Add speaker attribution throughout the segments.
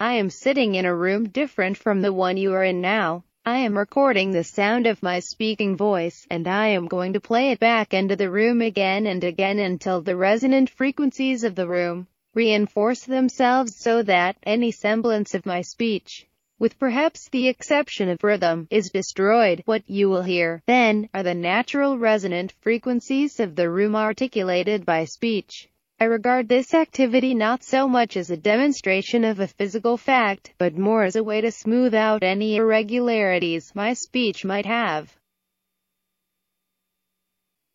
Speaker 1: I am sitting in a room different from the one you are in now. I am recording the sound of my speaking voice, and I am going to play it back into the room again and again until the resonant frequencies of the room reinforce themselves so that any semblance of my speech, with perhaps the exception of rhythm, is destroyed. What you will hear, then, are the natural resonant frequencies of the room articulated by speech. I regard this activity not so much as a demonstration of a physical fact, but more as a way to smooth out any irregularities my speech might have.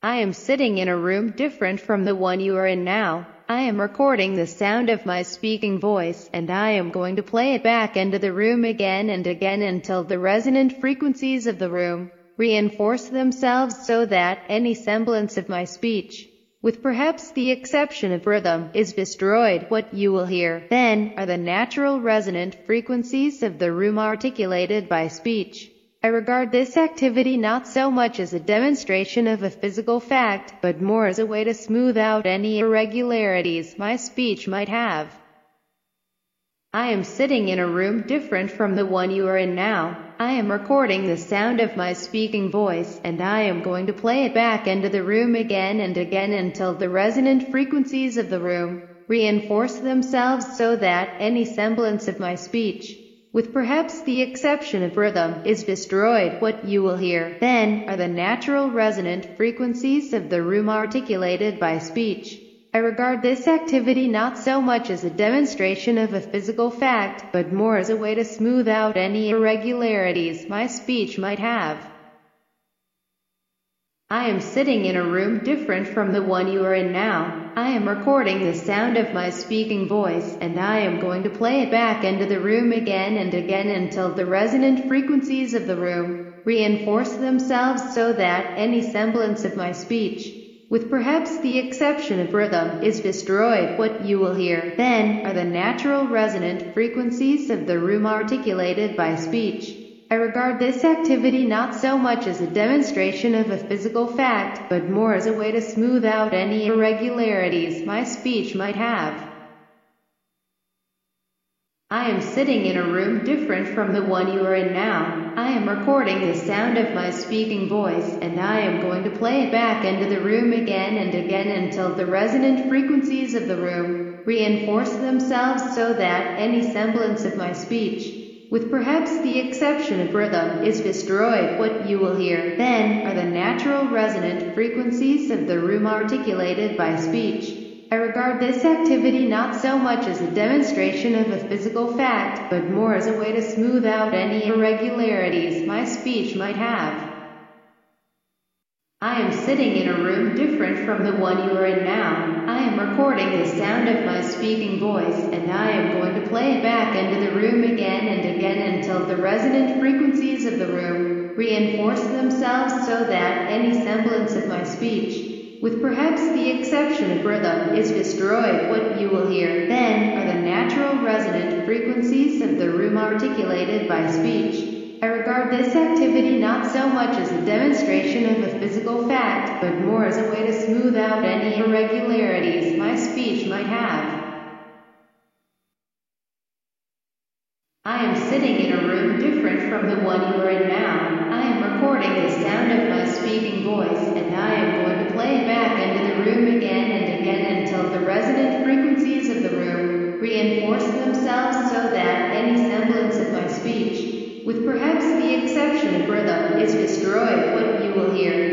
Speaker 1: I am sitting in a room different from the one you are in now. I am recording the sound of my speaking voice, and I am going to play it back into the room again and again until the resonant frequencies of the room reinforce themselves so that any semblance of my speech, with perhaps the exception of rhythm, is destroyed. What you will hear, then, are the natural resonant frequencies of the room articulated by speech. I regard this activity not so much as a demonstration of a physical fact, but more as a way to smooth out any irregularities my speech might have. I am sitting in a room different from the one you are in now. I am recording the sound of my speaking voice, and I am going to play it back into the room again and again until the resonant frequencies of the room reinforce themselves so that any semblance of my speech with perhaps the exception of rhythm, is destroyed. What you will hear, then, are the natural resonant frequencies of the room articulated by speech. I regard this activity not so much as a demonstration of a physical fact, but more as a way to smooth out any irregularities my speech might have. I am sitting in a room different from the one you are in now. I am recording the sound of my speaking voice, and I am going to play it back into the room again and again until the resonant frequencies of the room reinforce themselves so that any semblance of my speech, with perhaps the exception of rhythm, is destroyed. What you will hear, then, are the natural resonant frequencies of the room articulated by speech. I regard this activity not so much as a demonstration of a physical fact, but more as a way to smooth out any irregularities my speech might have. I am sitting in a room different from the one you are in now. I am recording the sound of my speaking voice, and I am going to play it back into the room again and again until the resonant frequencies of the room reinforce themselves so that any semblance of my speech, with perhaps the exception of rhythm, is destroyed. What you will hear, then, are the natural resonant frequencies of the room articulated by speech. I regard this activity not so much as a demonstration of a physical fact, but more as a way to smooth out any irregularities my speech might have. I am sitting in a room different from the one you are in now. I am recording the sound of my speaking voice, and I am going to play it back into the room again and again until the resonant frequencies of the room reinforce themselves so that any semblance of my speech, with perhaps the exception of rhythm, is destroyed. What you will hear, then, are the natural resonant frequencies of the room articulated by speech. I regard this activity not so much as a demonstration of a physical fact, but more as a way to smooth out any irregularities my speech might have. I am sitting in a room different from the one you are in now. I am recording the sound of my speaking voice, and I am going to play it back into the room again and again until the resonant frequencies of the room so that any semblance of my speech with perhaps the exception of rhythm, is destroyed. What you will hear,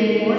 Speaker 1: get